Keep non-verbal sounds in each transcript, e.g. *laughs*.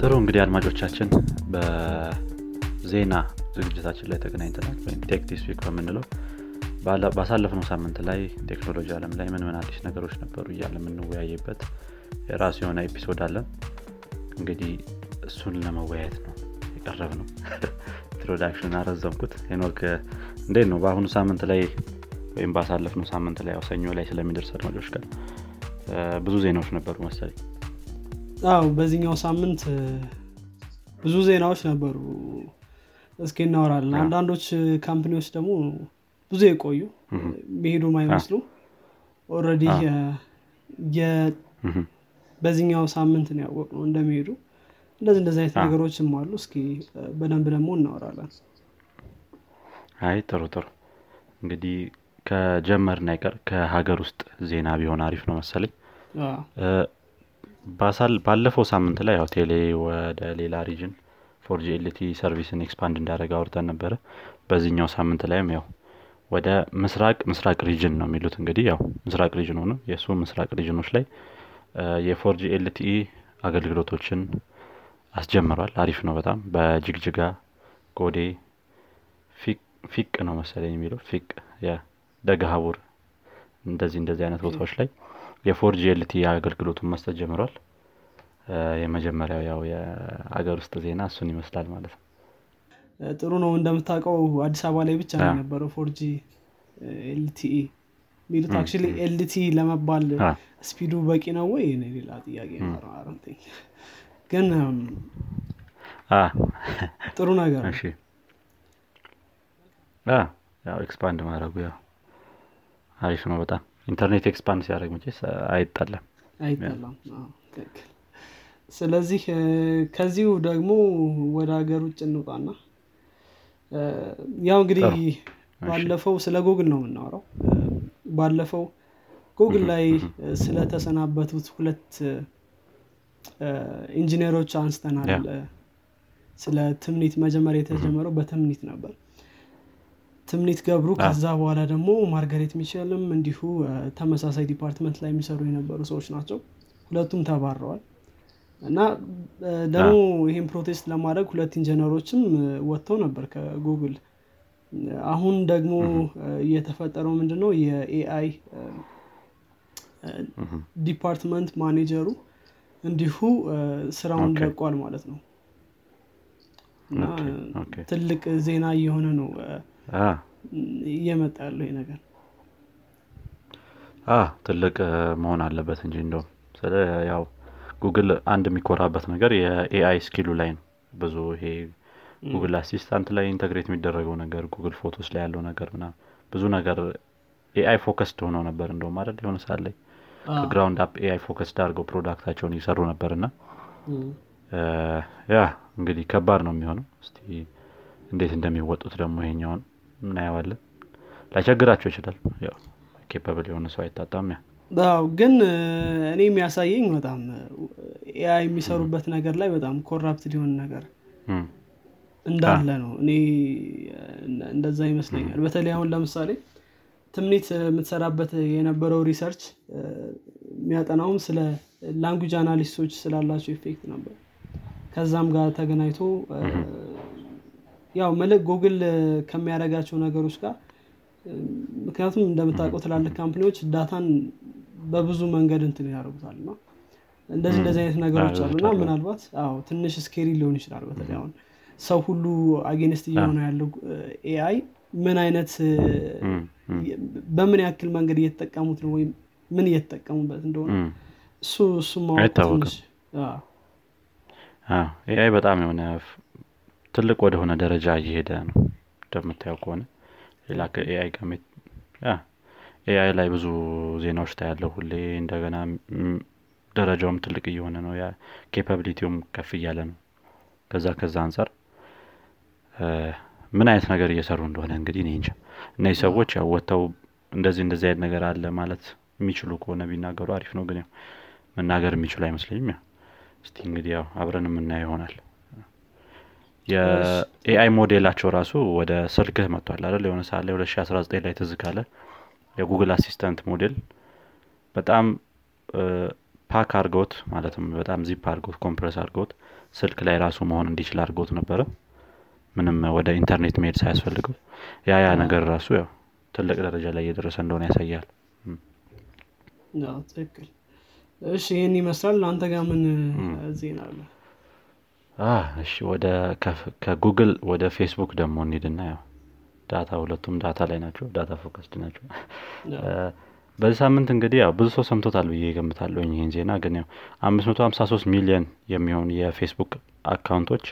ጥሩ እንግዲህ አድማጮቻችን በዜና ዝግጅታችን ላይ ተገናኝተናል። ወይም Tech This በምንለው ባሳለፍነው ሳምንት ላይ ቴክኖሎጂ አለም ላይ ምን ምን አዲስ ነገሮች ነበሩ እያለ የምንወያይበት የራሱ የሆነ episode አለን። እንግዲህ እሱን ለመወያየት ነው የቀረብነው *laughs* introduction አረዘምኩት። ሄኖክ እንዴት ነው? በአሁኑ ሳምንት ላይ ወይም ባሳለፍነው ሳምንት ላይ ሰኞ ላይ ስለሚደርስ አድማጮች ጋር ብዙ ዜናዎች ነበሩ መሰለኝ አው በዚህኛው ሳምንት ብዙ ዜናዎች ነበሩ እስኪ እናወራለን። አንዳንዶች company ዎች ደግሞ ብዙ የቆዩ መሄዱ ማይመስሉ already በዚህኛው ሳምንት ነው ያወቅነው እንደሚሄዱ። እንደዚህ እንደዚህ አይነት ነገሮችም አሉ። እስኪ በደንብ ደግሞ እናወራለን። አይ ጥሩ ጥሩ። እንግዲህ ከጀመርን አይቀር ከሀገር ውስጥ ዜና ቢሆን አሪፍ ነው መሰለኝ ባለፈው ሳምንት ላይ ያው ቴሌ ወደ ሌላ region 4G LTE service ን expand እንዳደረገ አውርተን ነበረ። በዚህኛው ሳምንት ላይም ያው ወደ ምስራቅ ምስራቅ region ነው የሚሉት። እንግዲህ ያው ምስራቅ region ሆነ የእሱ ምስራቅ region ኦች ላይ የ 4G LTE አገልግሎቶችን አስጀምሯል። አሪፍ ነው በጣም። በጅግጅጋ ጎዴ ፊቅ ነው መሰለኝ የሚለው። ፊቅ ደገሀቡር እንደዚህ እንደዚህ አይነት ቦታዎች ላይ የ 4G LTE አገልግሎቱን መስጠት ጀምሯል የመጀመሪያው ያው የአገር ውስጥ ዜና እሱን ይመስላል ማለት ነው። ጥሩ ነው። እንደምታውቀው አዲስ አበባ ላይ ብቻ ነው የነበረው 4G LTE ሚሉት actually LTE ለመባል speed ኡ በቂ ነው ወይ? ሌላ ጥያቄ ግን ጥሩ ነገር ያው expand ማድረጉ ያው አሪፍ ነው በጣም። ኢንተርኔት expand ሲያደርግ መቼ አይጠለም አይጠላም ስለዚህ ከዚሁ ደግሞ ወደ ሀገር ውጭ እንውጣና ያው እንግዲህ ባለፈው ስለ ጉግል ነው የምናወራው። ባለፈው ጉግል ላይ ስለተሰናበቱት ሁለት ኢንጂነሮች አንስተናል። ስለ ትምኒት መጀመሪያ የተጀመረው በትምኒት ነበር። ትምኒት ገብሩ ከዛ በኋላ ደግሞ ማርጋሬት ሚችልም እንዲሁ ተመሳሳይ department ላይ የሚሰሩ የነበሩ ሰዎች ናቸው። ሁለቱም ተባረዋል እና ደግሞ ይህን protest ለማድረግ ሁለት ኢንጂነሮችም ወጥተው ነበር ከጉግል። አሁን ደግሞ እየተፈጠረው ምንድነው? የ AI department manager ኡ እንዲሁ ስራውን ለቋል ማለት ነው። እና ትልቅ ዜና እየሆነ ነው እየመጣ ያለው ይህ ነገር። ትልቅ መሆን አለበት እንጂ እንደውም። ስለ ያው ጉግል አንድ የሚኮራበት ነገር የ AI skill ኡ ላይ ነው። ብዙ ይሄ Google Assistant ላይ integrate የሚደረገው ነገር Google Photos ላይ ያለው ነገር ምና ብዙ ነገር AI focused ሆነው ነበር እንደውም አይደል? የሆነ ሰዓት ላይ ከ ground up AI focused አድርገው product ኣቸውን እየሰሩ ነበር እና ያ እንግዲህ ከባድ ነው የሚሆነው። እስቲ እንዴት እንደሚወጡት ደግሞ ይሄኛውን እናየዋለን። ላይቸግራቸው ይችላል። ያው capable የሆነ ሰው አይታጣም ያ አዎ ግን እኔ የሚያሳየኝ በጣም AI የሚሰሩበት ነገር ላይ በጣም corrupt ሊሆን ነገር እንዳለ ነው። እኔ እንደዛ ይመስለኛል። በተለይ አሁን ለምሳሌ ትምኒት የምትሰራበት የነበረው research የሚያጠናውም ስለ language analyst ኦች ስላላቸው effect ነበር። ከዛም ጋር ተገናኝቶ ያው መልክ ጉግል ከሚያደረጋቸው ነገሮች ጋር ምክንያቱም እንደምታውቀው ትላልቅ company ዎች data ን በብዙ መንገድ እንትን ያደርጉታል እና እንደዚህ እንደዚህ አይነት ነገሮች አሉ እና ምናልባት አዎ ትንሽ scary ሊሆን ይችላል በተለይ አሁን ሰው ሁሉ against እየሆነ ያለው AI ምን አይነት በምን ያክል መንገድ እየተጠቀሙት ነው ወይም ምን እየተጠቀሙበት እንደሆነ እሱ እሱ AI በጣም የሆነ ትልቅ ወደሆነ ደረጃ እየሄደ ነው። እንደምታየው ከሆነ ሌላ ከ AI ጋር AI ላይ ብዙ ዜናዎች ታያለሁ ሁሌ እንደገና ደረጃውም ትልቅ እየሆነ ነው። capability ውም ከፍ እያለ ነው። ከዛ ከዛ አንጻር ምን አይነት ነገር እየሰሩ እንደሆነ እንግዲህ እኔ እንጃ። እነዚህ ሰዎች ያው ወጥተው እንደዚህ እንደዚህ አይነት ነገር አለ ማለት የሚችሉ ከሆነ ቢናገሩ አሪፍ ነው። ግን ያው መናገር የሚችሉ አይመስለኝም። ያው እስቲ እንግዲህ ያው አብረን የምናየው ይሆናል። የ AI model ኣቸው ራሱ ወደ ስልክህ መጥቷል አይደል? የሆነ ሰዓት ላይ 2019 ላይ ትዝ ካለ የ Google Assistant model በጣም pack አድርገውት ማለትም በጣም ዚፕ አድርገውት compress አድርገውት ስልክ ላይ ራሱ መሆን እንዲችል አድርገውት ነበረ። ምንም ወደ ኢንተርኔት መሄድ ሳያስፈልገው ያ ያ ነገር ራሱ ያው ትልቅ ደረጃ ላይ እየደረሰ እንደሆነ ያሳያል። ትክክል። እሺ ይህን ይመስላል። አንተ ጋር ምን ዜና አለ? እሺ ወደ ከጉግል ወደ ፌስቡክ ደግሞ እንሂድና ያው data ሁለቱም data ላይ ናቸው data focused ናቸው። በዚህ ሳምንት እንግዲህ ያው ብዙ ሰው ሰምቶታል ብዬ ገምታለሁ ይህን ዜና ግን ያው አምስት መቶ ሀምሳ ሶስት ሚሊዮን የሚሆን የፌስቡክ አካውንቶች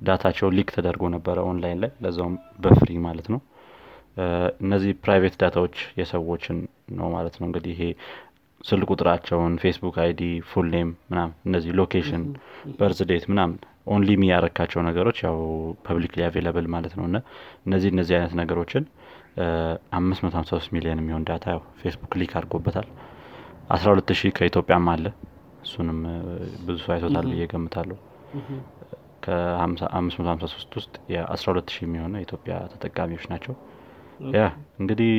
ዳታቸው leak ተደርጎ ነበረ ኦንላይን ላይ ለዛውም በ free ማለት ነው። እነዚህ private ዳታዎች የሰዎችን ነው ማለት ነው። እንግዲህ ይሄ ስልክ ቁጥራቸውን ፌስቡክ ID full name ምናም እነዚህ location birth date ምናም only የሚያረካቸው ነገሮች ያው publicly available ማለት ነው። እና እነዚህ እነዚህ አይነት ነገሮችን አምስት መቶ ሀምሳ ሶስት ሚሊዮን የሚሆን data ያው ፌስቡክ leak አድርጎበታል። አስራ ሁለት ሺህ ከኢትዮጵያም አለ። እሱንም ብዙ ሰው አይቶታል ብዬ ገምታለሁ ከአምስት መቶ ሀምሳ ሶስት ውስጥ የአስራ ሁለት ሺህ የሚሆነው የኢትዮጵያ ተጠቃሚዎች ናቸው። ያ እንግዲህ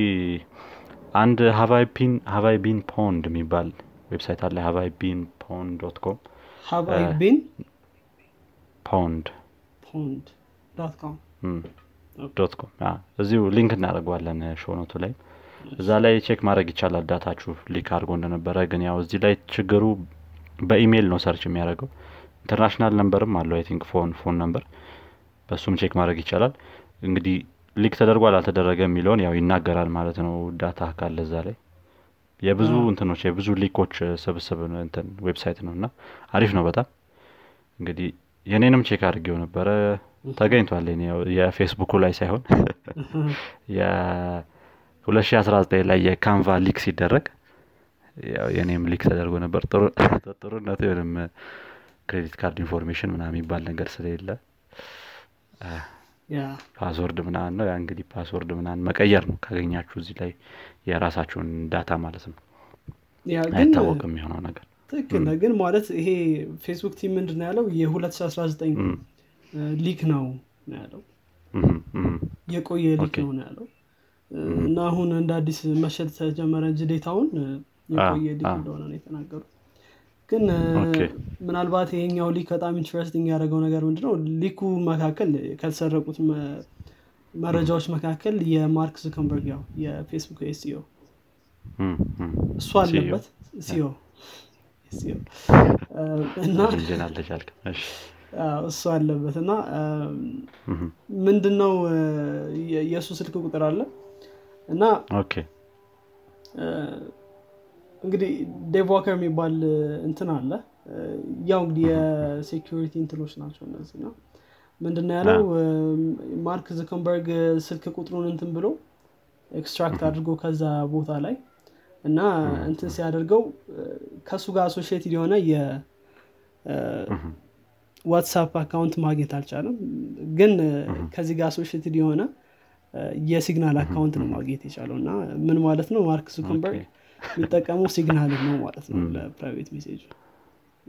አንድ Have I Been Pwned የሚባል website አለ። Have I Been Pwned dot com። Have I Been Pwned Pwned dot com። dot com። እዚሁ link እናደርገዋለን show note ኡ ላይ። እዛ ላይ check ማድረግ ይቻላል ዳታችሁ leak አድርጎ እንደነበረ። ግን ያው እዚህ ላይ ችግሩ በኢሜይል ነው search የሚያደርገው። international number ም አለው I think phone phone number በእሱም check ማድረግ ይቻላል። እንግዲህ leak ተደርጓል አልተደረገ የሚለውን ያው ይናገራል ማለት ነው። data ካለ እዛ ላይ የብዙ እንትኖች የብዙ ሊኮች ስብስብ እንትን website ነው እና አሪፍ ነው በጣም። እንግዲህ የኔንም check አድርጌው ነበረ። ተገኝቷል የፌስቡኩ ላይ ሳይሆን *laughs* የ2019 ላይ የካንቫ leak ሲደረግ የኔም leak ተደርጎ ነበር። *laughs* ጥሩነቱ የሆንም credit card information ምናምን የሚባል ነገር ስለሌለ password ምናምን ነው። ያ እንግዲህ password ምናምን መቀየር ነው ካገኛችሁ እዚህ ላይ የራሳችሁን data ማለት ነው። አይታወቅም የሆነው ነገር። ትክክል ግን ማለት ይሄ ፌስቡክ team ምንድን ያለው? የ2019 leak ነው ያለው። የቆየ leak ነው ነው ያለው። እና አሁን እንደ አዲስ መሸጥ ተጀመረ እንጂ ዳታውን የቆየ leak እንደሆነ ነው የተናገሩት ግን ምናልባት ይሄኛው leak በጣም interesting ያደረገው ነገር ምንድነው? ሊኩ መካከል ከተሰረቁት መረጃዎች መካከል የማርክ ዙከርበርግ ያው የፌስቡክ CEO እሱ አለበት? እና እሱ አለበት እና ምንድነው? የእሱ ስልክ ቁጥር አለ? እና እንግዲህ ዴቭ ዎከር የሚባል እንትን አለ። ያው እንግዲህ የ security እንትኖች ናቸው እነዚህ ነው። ምንድን ያለው? ማርክ ዙከርበርግ ስልክ ቁጥሩን እንትን ብሎ extract አድርጎ ከዛ ቦታ ላይ እና እንትን ሲያደርገው ከእሱ ጋር associated የሆነ የዋትሳፕ account ማግኘት አልቻለም። ግን ከዚህ ጋር associated የሆነ የሲግናል account ነው ማግኘት የቻለው እና ምን ማለት ነው? ማርክ ዙከርበርግ የሚጠቀመው ሲግናል ነው ማለት ነው ለ private message።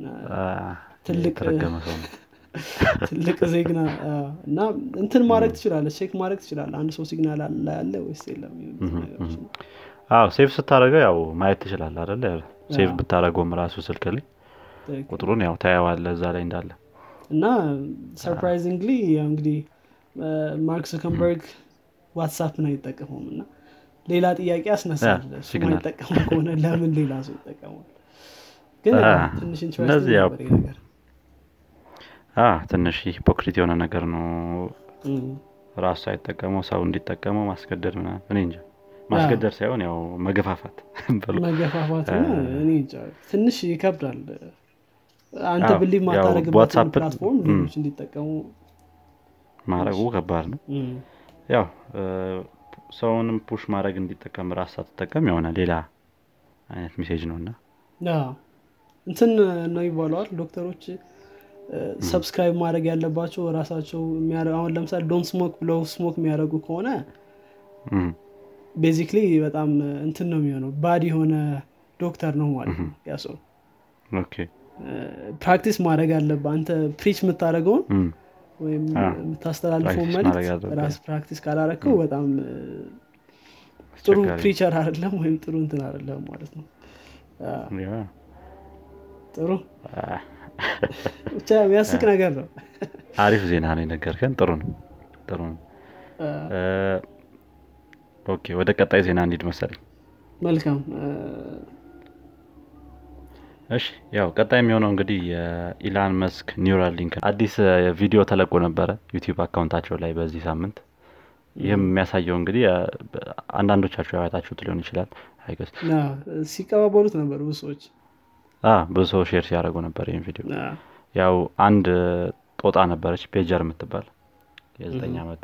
*laughs* ትልቅ ዜና እና እንትን ማድረግ ትችላለህ check ማድረግ ትችላለህ አንድ ሰው ሲግናል አለ ያለ ወይስ የለም አዎ save ስታደርገው ያው ማየት ትችላል አደለ save ብታደርገውም ራሱ ስልክ ላይ ቁጥሩን ያው ታየዋለህ እዛ ላይ እንዳለ። እና surprisingly እንግዲህ ማርክ Zuckerberg ዋትሳፕን አይጠቀመውም እና ሌላ ጥያቄ ያስነሳል ማይጠቀሙ ከሆነ ለምን ሌላ ሰው ይጠቀማል ግን ትንሽ ነገር። ትንሽ hypocrite የሆነ ነገር ነው። ራሱ ሳይጠቀመው ሰው እንዲጠቀመው ማስገደድ ምናምን እኔ እንጃ። ማስገደድ ሳይሆን ያው መገፋፋት *laughs* መገፋፋት ትንሽ ይከብዳል። አንተ believe ማታደርግበትን platform ሌሎች እንዲጠቀሙ ማድረጉ ከባድ ነው። ያው ሰውንም push ማድረግ እንዲጠቀም ራስህ ሳትጠቀም የሆነ ሌላ አይነት message ነው እና እንትን ነው ይባለዋል ዶክተሮች subscribe ማድረግ ያለባቸው ራሳቸው አሁን ለምሳሌ don't smoke ብለው smoke የሚያደርጉ ከሆነ basically በጣም እንትን ነው የሚሆነው bad የሆነ ዶክተር ነው ማለት ነው ያ ሰው። practice ማድረግ አለበት አንተ preach የምታደርገውን ወይም የምታስተላልፈው መልክት ራስህ practice ካላረከው በጣም ጥሩ preacher አይደለም ወይም ጥሩ እንትን አይደለም ማለት ነው። ጥሩ? ብቻ የሚያስቅ ነገር ነው። አሪፍ ዜና ነው የነገርከን። ጥሩ ነው ጥሩ ነው። okay ወደ ቀጣይ ዜና እንሂድ መሰለኝ። መልካም እሺ ያው ቀጣይ የሚሆነው እንግዲህ የኢሎን መስክ ኒውራል ሊንክ አዲስ ቪዲዮ ተለቆ ነበረ ዩቲዩብ አካውንታቸው ላይ በዚህ ሳምንት። ይህም የሚያሳየው እንግዲህ አንዳንዶቻችሁ ያያችሁት ሊሆን ይችላል። ሲቀባበሉት ነበር ብዙ ሰዎች ብዙ ሰው share ሲያደርጉ ነበር ይህም ቪዲዮ። ያው አንድ ጦጣ ነበረች ፔጀር የምትባል የዘጠኝ ዓመት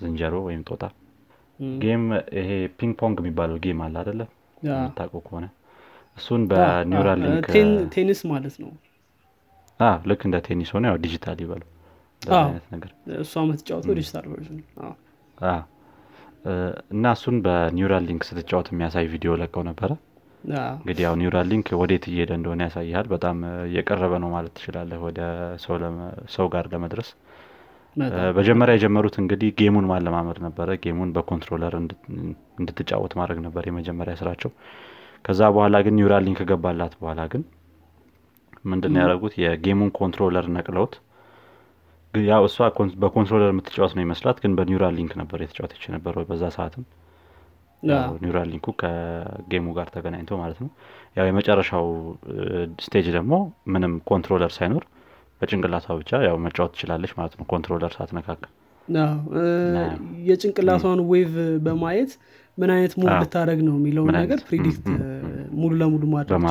ዝንጀሮ ወይም ጦጣ። game ይሄ ping pong የሚባለው game አለ አደለ የምታውቀው ከሆነ እሱን በኒውራል ሊንክ ቴኒስ ማለት ነው። ልክ እንደ ቴኒስ ሆነ ያው ዲጂታል ይበሉ። አይነት ነገር። እሷ የምትጫወተው digital version እና እሱን በ Neuralink ስትጫወት የሚያሳይ ቪዲዮ ለቀው ነበረ። እንግዲህ ያው Neuralink ወዴት እየሄደ እንደሆነ ያሳይሃል። በጣም እየቀረበ ነው ማለት ትችላለህ ወደ ሰው ጋር ለመድረስ። መጀመሪያ የጀመሩት እንግዲህ game ኡን ማለማመድ ነበረ። game ኡን በ controller እንድትጫወት ማድረግ ነበር የመጀመሪያ ስራቸው ከዛ በኋላ ግን Neuralink ገባላት በኋላ ግን ምንድን ያደረጉት? የ game ኡን controller ነቅለውት ያው እሷ በ controller የምትጫወት ነው ይመስላት ግን በ Neuralink ነበር የተጫወተች ነበር በዛ ሰዓትም። Neuralink ኡ ከ game ኡ ጋር ተገናኝቶ ማለት ነው። ያው የመጨረሻው stage ደግሞ ምንም controller ሳይኖር በጭንቅላቷ ብቻ ያው መጫወት ትችላለች ማለት ነው controller ሳትነካካ የጭንቅላቷን wave በማየት ምን አይነት move ልታደርግ ነው የሚለውን ነገር predict ሙሉ ለሙሉ ማድረግ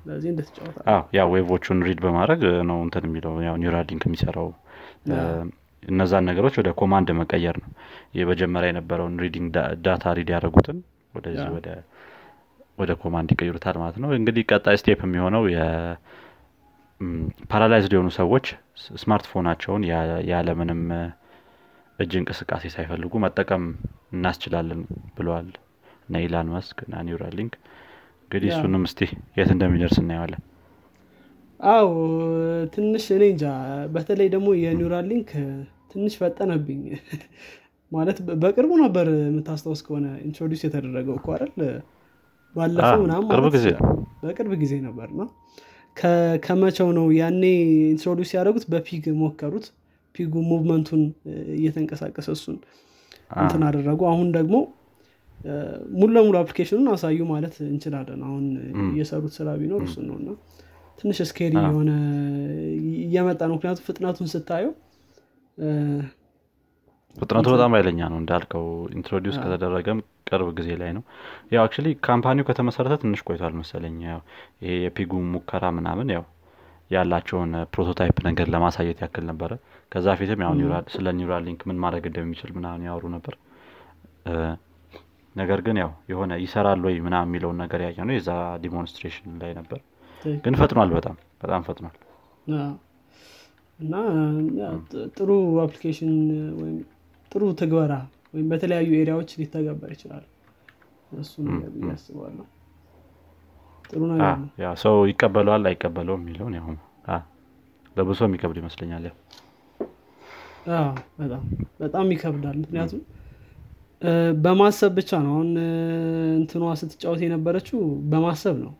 ስለዚህ እንደተጫወታ ያ wave ኦቹን read በማድረግ ነው እንትን የሚለው ያው Neuralink የሚሰራው። እነዛን ነገሮች ወደ command መቀየር ነው። የመጀመሪያ የነበረውን reading data read ያደረጉትን ወደዚህ ወደ command ይቀይሩታል ማለት ነው። እንግዲህ ቀጣይ step የሚሆነው paralyzed የሆኑ ሰዎች ስማርትፎናቸውን ያለምንም እጅ እንቅስቃሴ ሳይፈልጉ መጠቀም እናስችላለን ብለዋል እና ኢላን መስክ እና Neuralink እንግዲህ እሱንም እስቲ የት እንደሚደርስ እናየዋለን። አው ትንሽ እኔ እንጃ። በተለይ ደግሞ የ Neuralink ትንሽ ፈጠነብኝ። ማለት በቅርቡ ነበር የምታስታውስ ከሆነ introduce የተደረገው እኮ አይደል? ባለፈው ምናምን በቅርብ ጊዜ ነበር ነው ከመቸው ነው ያኔ introduce ያደረጉት? በ pig ሞከሩት pig ኡ movement ኡን እየተንቀሳቀሰ እሱን እንትን አደረጉ። አሁን ደግሞ ሙሉ ለሙሉ application ኑን አሳዩ ማለት እንችላለን። አሁን እየሰሩት ስራ ቢኖር እሱን ነው። እና ትንሽ scary የሆነ እየመጣ ነው። ምክንያቱም ፍጥነቱን ስታየው ፍጥነቱ በጣም ኃይለኛ ነው እንዳልከው። introduce ከተደረገም ቅርብ ጊዜ ላይ ነው። ያው actually company ው ከተመሰረተ ትንሽ ቆይቷል መሰለኝ። ያው ይሄ የ pig ኡ ሙከራ ምናምን ያው ያላቸውን prototype ነገር ለማሳየት ያክል ነበረ ከዛ ፊትም ያው ስለ Neuralink ምን ማድረግ እንደሚችል ምናምን ያወሩ ነበር። ነገር ግን ያው የሆነ ይሰራል ወይ ምናምን የሚለውን ነገር ያየ ነው የዛ demonstration ላይ ነበር። ግን ፈጥኗል በጣም በጣም ፈጥኗል። እና ጥሩ application ወይም ጥሩ ትግበራ ወይም በተለያዩ area ዎች ሊተገበር ይችላል። እሱ ነገር ያስባለሁ ጥሩ ነገር ነው። ሰው ይቀበለዋል አይቀበለውም የሚለውን ያው ለብሶ የሚከብድ ይመስለኛል ያው በጣም በጣም ይከብዳል። ምክንያቱም በማሰብ ብቻ ነው አሁን እንትኗ ስትጫወት የነበረችው በማሰብ ነው።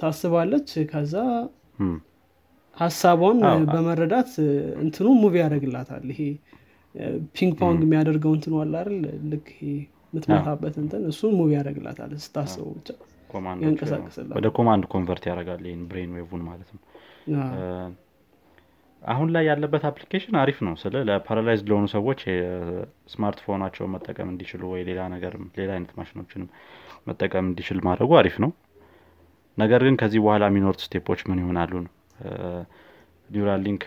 ታስባለች ከዛ ሀሳቧን በመረዳት እንትኑ move ያደርግላታል። ይሄ ping pong የሚያደርገው እንትኑ አለ አይደል? ልክ የምትመታበት እንትን እሱን move ያደርግላታል ስታስበው ብቻ። ያንቀሳቅስላል ወደ command convert ያደርጋል ይህን brain wave ኡን ማለት ነው አሁን ላይ ያለበት application አሪፍ ነው ስለ ለ paralyzed ለሆኑ ሰዎች ስማርትፎናቸውን መጠቀም እንዲችሉ ወይ ሌላ ነገር ሌላ አይነት ማሽኖችንም መጠቀም እንዲችል ማድረጉ አሪፍ ነው። ነገር ግን ከዚህ በኋላ የሚኖሩት step ኦች ምን ይሆናሉ? ነው Neuralink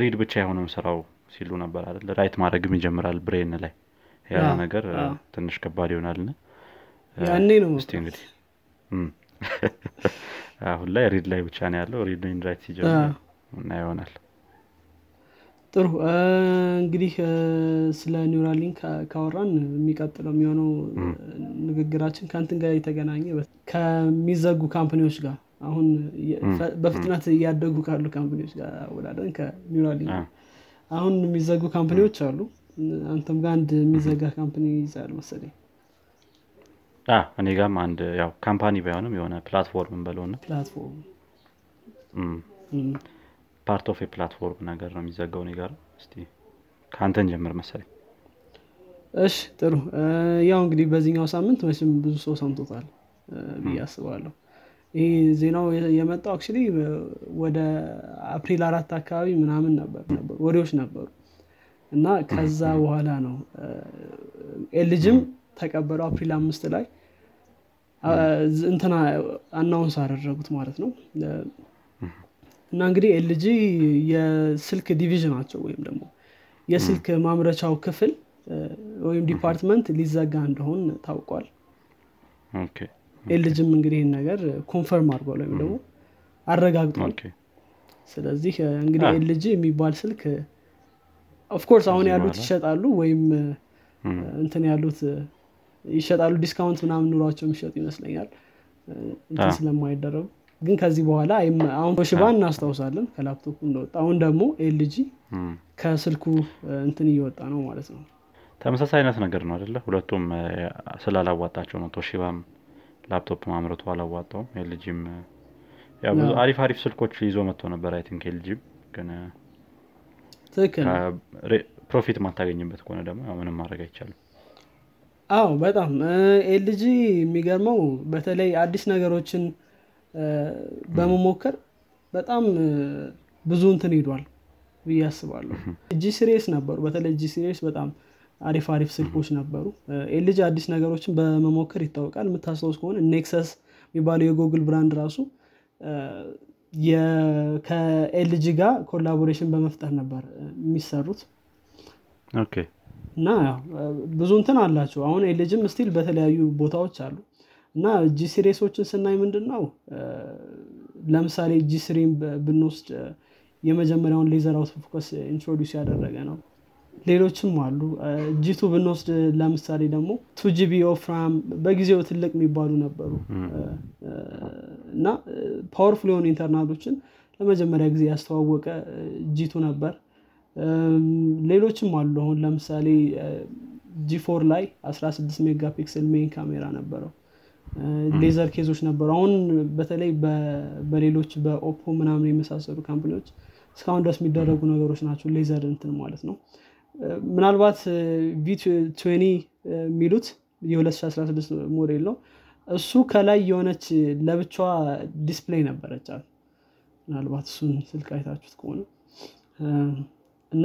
read ብቻ የሆነም ስራው ሲሉ ነበር አይደል? write ማድረግም ይጀምራል brain ላይ ያለ ነገር ትንሽ ከባድ ይሆናል። ያኔ ነው እንግዲህ *laughs* አሁን ላይ read ላይ ብቻ ነው ያለው። read write ሲጀምር እና ይሆናል ጥሩ እንግዲህ ስለ Neuralink ካወራን የሚቀጥለው የሚሆነው ንግግራችን ከእንትን ጋር የተገናኘ ከሚዘጉ company ዎች ጋር አሁን በፍጥነት እያደጉ ካሉ company ዎች ጋር አወዳደን ከ Neuralink አሁን የሚዘጉ company ዎች አሉ። አንተም ጋር አንድ የሚዘጋ company ይዛል መሰለኝ። እኔ ጋርም አንድ ያው company ባይሆንም የሆነ platform እንበለውና platform part of የ platform ነገር ነው የሚዘጋው እኔ ጋር? እስቲ ከአንተን ጀምር መሰለኝ። እሺ ጥሩ። ያው እንግዲህ በዚህኛው ሳምንት መቼም ብዙ ሰው ሰምቶታል ብዬ አስባለሁ። ይህ ዜናው የመጣው actually ወደ አፕሪል አራት አካባቢ ምናምን ነበር ነበሩ ወሬዎች ነበሩ። እና ከዛ በኋላ ነው LGም ተቀበለው አፕሪል አምስት ላይ እንትና announce አደረጉት ማለት ነው እና እንግዲህ LG የስልክ division ኣቸው ወይም ደግሞ የስልክ ማምረቻው ክፍል ወይም department ሊዘጋ እንደሆን ታውቋል። LGም እንግዲህ ይህን ነገር confirm አድርጓል ወይም ደግሞ አረጋግጧል። ስለዚህ እንግዲህ LG የሚባል ስልክ of course አሁን ያሉት ይሸጣሉ ወይም እንትን ያሉት ይሸጣሉ discount ምናምን ኑሯቸው የሚሸጡ ይመስለኛል። እንትን ስለማይደረጉ ግን ከዚህ በኋላ አሁን ቶሽባ እናስታውሳለን ከላፕቶፕ እንደወጣ። አሁን ደግሞ LG ከስልኩ እንትን እየወጣ ነው ማለት ነው። ተመሳሳይ አይነት ነገር ነው አደለ ሁለቱም ስላላዋጣቸው ነው። ቶሺባም ላፕቶፕ ማምረቱ አላዋጣውም። LGም አሪፍ አሪፍ ስልኮች ይዞ መጥቶ ነበር I think LGም ግን ትክክል profit ማታገኝበት ከሆነ ደግሞ ምንም ማድረግ አይቻልም። አዎ በጣም LG የሚገርመው በተለይ አዲስ ነገሮችን በመሞከር በጣም ብዙ እንትን ሂዷል ብዬ አስባለሁ። እነ G series ነበሩ። በተለይ እነ G series በጣም አሪፍ አሪፍ ስልኮች ነበሩ። LG አዲስ ነገሮችን በመሞከር ይታወቃል። የምታስታውስ ከሆነ Nexus የሚባለው የ Google brand ራሱ ከ LG ጋር collaboration በመፍጠር ነበር የሚሰሩት። እና ብዙ እንትን አላቸው። አሁን LG ም still በተለያዩ ቦታዎች አሉ እና G series ኦችን ስናይ ምንድን ነው ለምሳሌ G3 ን ብንወስድ የመጀመሪያውን laser autofocus introduce ያደረገ ነው። ሌሎችም አሉ። G2 ብንወስድ ለምሳሌ ደግሞ two GB of RAM በጊዜው ትልቅ የሚባሉ ነበሩ። እና powerful የሆኑ internal ኦችን ለመጀመሪያ ጊዜ ያስተዋወቀ G2 ነበር። ሌሎችም አሉ። አሁን ለምሳሌ G4 ላይ 16 megapixel main camera ነበረው leather case ኦች ነበሩ። አሁን በተለይ በሌሎች በ Oppo ምናምን የመሳሰሉ company ዎች እስካሁን ድረስ የሚደረጉ ነገሮች ናቸው leather እንትን ማለት ነው። ምናልባት V የሚሉት የ2016 ሞዴል ነው። እሱ ከላይ የሆነች ለብቻዋ display ነበረችው ምናልባት እሱን ስልክ አይታችሁት ከሆነ። እና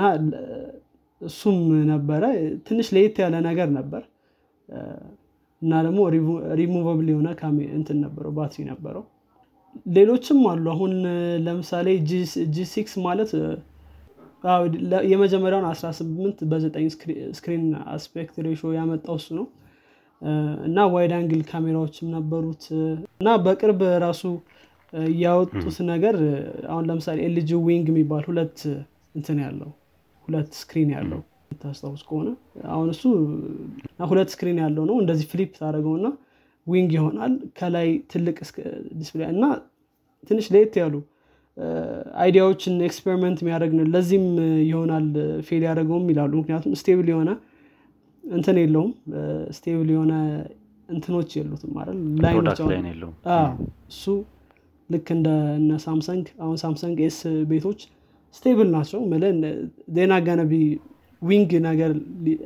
እሱም ነበረ። ትንሽ ለየት ያለ ነገር ነበር እና ደግሞ ሪሙቨብል የሆነ እንትን ነበረው ባትሪ ነበረው። ሌሎችም አሉ። አሁን ለምሳሌ G6 ማለት የመጀመሪያውን 18 በ9 screen aspect ratio ያመጣው እሱ ነው። እና wide angle camera ዎችም ነበሩት። እና በቅርብ ራሱ ያወጡት ነገር አሁን ለምሳሌ LG Wing የሚባል ሁለት እንትን ያለው ሁለት screen ያለው ታስታውስ ከሆነ አሁን እሱ ሁለት screen ያለው ነው። እንደዚህ flip ታደርገው እና wing ይሆናል። ከላይ ትልቅ display እና ትንሽ ለየት ያሉ idea ዎችን experiment የሚያደረግ ነው። ለዚህም ይሆናል fail ያደረገውም ይላሉ። ምክንያቱም stable የሆነ እንትን የለውም። stable የሆነ እንትኖች የሉትም ማለት ላይኖች እሱ ልክ እንደ እነ ሳምሰንግ አሁን ሳምሰንግ ኤስ ቤቶች ስቴብል ናቸው። ዜና ገነቢ ዊንግ ነገር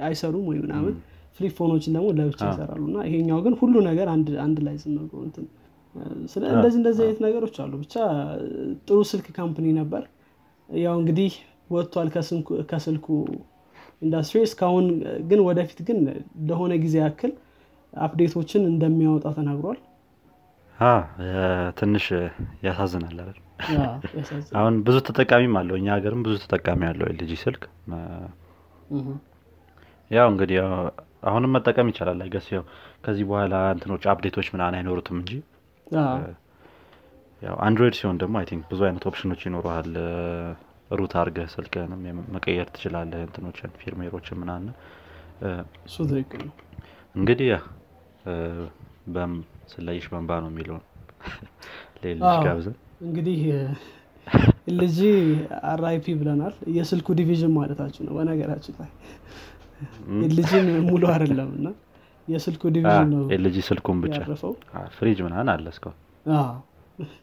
አይሰሩም ወይ ምናምን ፍሊፕ ፎኖችን ደግሞ ለብቻ ይሰራሉ። እና ይሄኛው ግን ሁሉ ነገር አንድ ላይ ዝም ብሎ እንደዚህ እንደዚህ አይነት ነገሮች አሉ። ብቻ ጥሩ ስልክ ካምፕኒ ነበር። ያው እንግዲህ ወጥቷል ከስልኩ ኢንዱስትሪ እስካሁን ግን ወደፊት ግን ለሆነ ጊዜ ያክል update ኦችን እንደሚያወጣ ተናግሯል። ትንሽ ያሳዝናል አይደል? አሁን ብዙ ተጠቃሚም አለው። እኛ ሀገርም ብዙ ተጠቃሚ አለው LG ስልክ ያው እንግዲህ አሁንም መጠቀም ይቻላል I guess ያው ከዚህ በኋላ እንትኖች update ኦች ምናምን አይኖሩትም እንጂ ያው Android ሲሆን ደግሞ I think ብዙ አይነት option ኦች ይኖርሃል ሩት አርገህ ስልክንም መቀየር ትችላለህ እንትኖችን ፊርሜሮችን ምናምን። እሱ ትክክል ነው። እንግዲህ ስለይሽ በንባ ነው የሚለውን። *laughs* ሌሎች ጋብዘን እንግዲህ *laughs* ልጅ አራይፒ ብለናል። የስልኩ ዲቪዥን ማለታችሁ ነው በነገራችን ላይ። ልጅን ሙሉ አይደለም እና የስልኩ ዲቪዥን ነው ኤልጂ ስልኩን ብቻ። ፍሪጅ ምናምን አለ እስካሁን?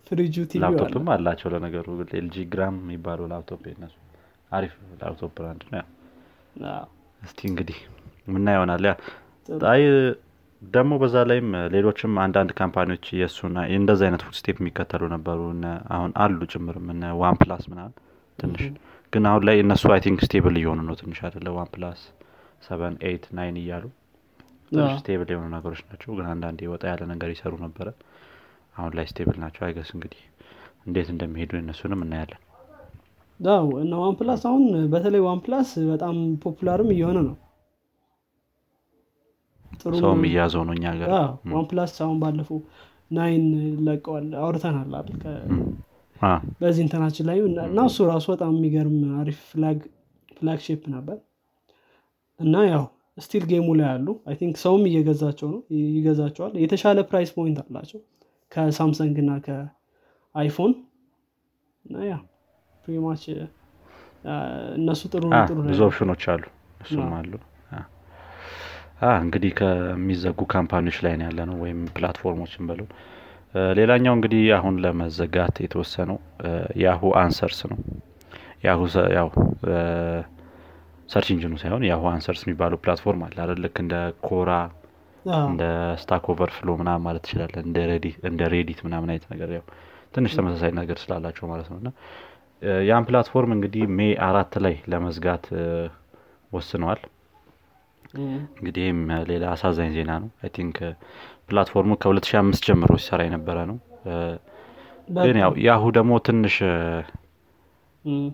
ፍሪጁ ላፕቶፕም አላቸው ለነገሩ። LG Gram የሚባለው ላፕቶፕ የነሱ አሪፍ laptop brand ነው እስቲ እንግዲህ ምን ይሆናል። ያ ደግሞ በዛ ላይም ሌሎችም አንዳንድ company ዎች የእሱን እንደዚህ አይነት footstep የሚከተሉ ነበሩ። አሁን አሉ ጭምርም እነ OnePlus ምናምን ትንሽ. ግን አሁን ላይ እነሱ I think stable እየሆኑ ነው ትንሽ አይደለ? OnePlus seven eight nine እያሉ ትንሽ stable የሆኑ ነገሮች ናቸው። ግን አንዳንዴ ወጣ ያለ ነገር ይሰሩ ነበረ። አሁን ላይ stable ናቸው። I guess እንግዲህ እንዴት እንደሚሄዱ የነሱንም እናያለን። አዎ እና OnePlus አሁን በተለይ OnePlus በጣም popular ም እየሆነ ነው ጥሩ ሰውም እያዘው ነው እኛ ሀገር OnePlus አሁን ባለፈው nine ለቀዋል አውርተናል አይደል? በዚህ እንትናችን ላይ እና እሱ ራሱ በጣም የሚገርም አሪፍ flag flagship ነበር። እና ያው still game ኡ ላይ አሉ I think ሰውም እየገዛቸው ነው ይገዛቸዋል የተሻለ price point አላቸው። ከ Samsung እና ከ iPhone እና ያ ፕሪማች እነሱ ጥሩ ጥሩ ብዙ ኦፕሽኖች አሉ እሱም አሉ እንግዲህ ከሚዘጉ company ዎች ላይ ነው ያለ ነው ወይም platform ኦችን በለው እ፣ ሌላኛው እንግዲህ አሁን ለመዘጋት የተወሰነው Yahoo Answers ነው። Yahoo ያው search engine ኡ ሳይሆን Yahoo Answers የሚባለው platform አለ አይደል? ልክ እንደ Quora እንደ Stack Overflow ምናምን ማለት ትችላለን እንደ Reddit ምናምን አይነት ነገር ያው ትንሽ ተመሳሳይ ነገር ስላላቸው ማለት ነው። እና ያን platform እንግዲህ May አራት ላይ ለመዝጋት ወስነዋል እንግዲህ ይህም ሌላ አሳዛኝ ዜና ነው። I think platform ኡ ከ2005 ጀምሮ ሲሰራ የነበረ ነው። እ፣ ግን ያው Yahoo ደግሞ ትንሽ እም፣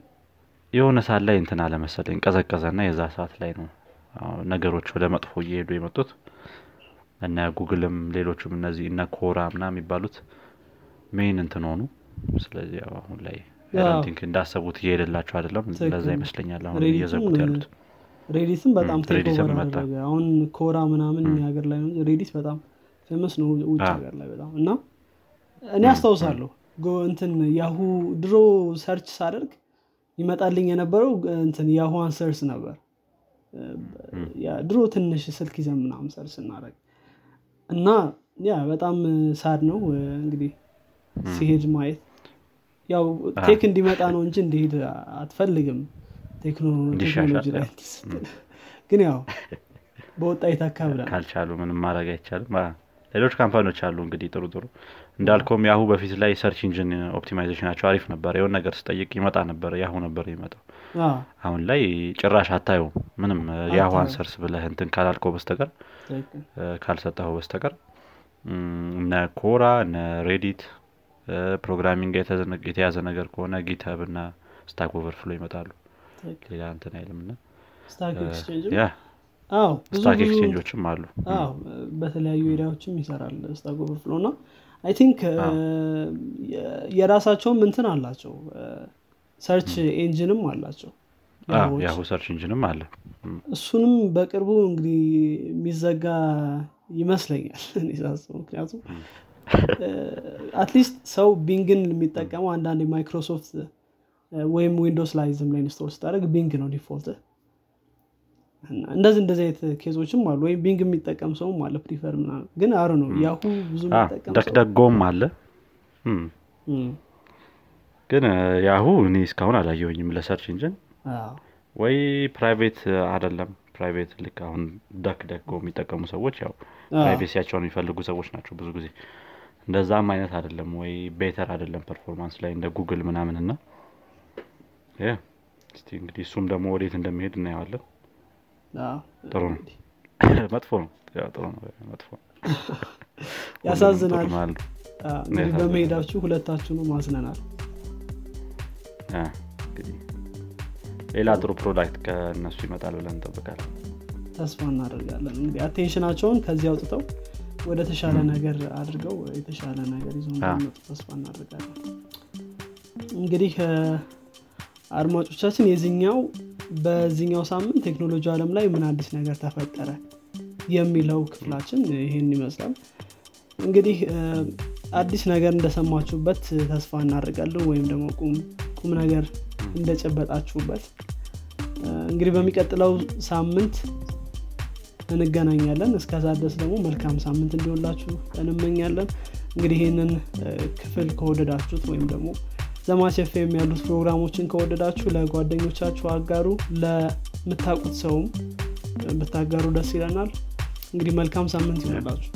የሆነ ሰዓት ላይ እንትን አለመሰለኝ ቀዘቀዘና የዛ ሰዓት ላይ ነው ነገሮች ወደ መጥፎ እየሄዱ የመጡት። እነ ጉግልም ሌሎቹም እነዚህ እነ ኮራ ምና የሚባሉት ሜን እንትን ሆኑ። ስለዚህ አሁን ላይ ቲንክ እንዳሰቡት እየሄደላቸው አይደለም። ለዛ ይመስለኛል አሁን እየዘጉት ያሉት ሬዲትም በጣም እም፣ ቴክ ሬዲትም ኦቨር መጣ። አደረገ አሁን ኮራ ምናምን ሀገር ላይ ነው። ሬዲት በጣም ፌመስ ነው ውጭ ሀገር ላይ በጣም እና እኔ አስታውሳለሁ እንትን Yahoo ድሮ search ሳደርግ ይመጣልኝ የነበረው እንትን Yahoo Answers ነበር። ድሮ ትንሽ ስልክ ይዘን ምናምን search ስናደርግ እና ያ በጣም sad ነው። እንግዲህ ሲሄድ ማየት ያው tech እንዲመጣ ነው እንጂ እንዲሄድ አትፈልግም ቴክኖሎጂ ላይ ግን ያው በወጣ የታካ ብላ ካልቻሉ ምንም ማድረግ አይቻልም። ሌሎች company ዎች አሉ እንግዲህ ጥሩ ጥሩ። እንዳልከውም Yahoo በፊት ላይ search engine optimization ኣቸው አሪፍ ነበር። የሆነ ነገር ስጠይቅ ይመጣ ነበር Yahoo ነበር አዎ፣ አሁን ላይ ጭራሽ አታየውም ምንም Yahoo Answers ብለህ እንትን ካላልከው በስተቀር ካልሰጠኸው በስተቀር እነ Quora እነ Reddit programming የተያዘ ነገር ከሆነ GitHub እና Stack Overflow ይመጣሉ ሌላ እንትን አይልም እና Stack Exchange ኦችም አሉ። በተለያዩ area ዎችም ይሰራል Stack Overflow እና I think የራሳቸውም እንትን አላቸው። search engine ም አላቸው። Yahoo search engine ም አለ። እሱንም በቅርቡ እንግዲህ የሚዘጋ ይመስለኛል *laughs* ሳስበው። ምክንያቱም at least ሰው ቢንግን የሚጠቀመው አንዳንድ የማይክሮሶፍት ወይም Windows ላይ ዝም ላይ install ስታደርግ Bing ነው default እንደዚህ እንደዚህ አይነት case ኦችም አሉ ወይም Bing የሚጠቀም ሰውም አለ prefer ምናምን ግን rare ነው Yahoo ብዙ DuckDuckGo ም አለ። ግን Yahoo እኔ እስካሁን አላየሁኝም ለ search አዎ፣ ወይ private አይደለም private ልክ አሁን DuckDuckGo የሚጠቀሙ ሰዎች ያው privacy ያቸውን የሚፈልጉ ሰዎች ናቸው ብዙ ጊዜ። እንደዛም አይነት አይደለም ወይ better አይደለም performance ላይ እንደ ጉግል ምናምን እና እስቲ እንግዲህ እሱም ደግሞ ወዴት እንደሚሄድ እናየዋለን። ጥሩ ነው። *laughs* መጥፎ ነው። ጥሩ ነው። መጥፎ *laughs* ያሳዝናል። እንግዲህ በመሄዳችሁ ሁለታችሁንም አዝነናል። አ፣ እንግዲህ ሌላ ጥሩ product ከእነሱ ይመጣል ብለን እንጠብቃለን። ተስፋ እናደርጋለን። እንግዲህ attention ኣቸውን ከዚህ አውጥተው ወደ ተሻለ ነገር አድርገው የተሻለ ነገር ይዞ ተስፋ እናደርጋለን። እንግዲህ አድማጮቻችን የዚኛው በዚህኛው ሳምንት ቴክኖሎጂ አለም ላይ ምን አዲስ ነገር ተፈጠረ የሚለው ክፍላችን ይህን ይመስላል። እንግዲህ አዲስ ነገር እንደሰማችሁበት ተስፋ እናደርጋለን። ወይም ደግሞ ቁም ነገር እንደጨበጣችሁበት። እንግዲህ በሚቀጥለው ሳምንት እንገናኛለን። እስከዛ ድረስ ደግሞ መልካም ሳምንት እንዲሆንላችሁ እንመኛለን። እንግዲህ ይህንን ክፍል ከወደዳችሁት ወይም ደግሞ ዘማቸፍ ያሉት ፕሮግራሞችን ከወደዳችሁ ለጓደኞቻችሁ አጋሩ። ለምታውቁት ሰውም ብታጋሩ ደስ ይለናል። እንግዲህ መልካም ሳምንት ይሆንላችሁ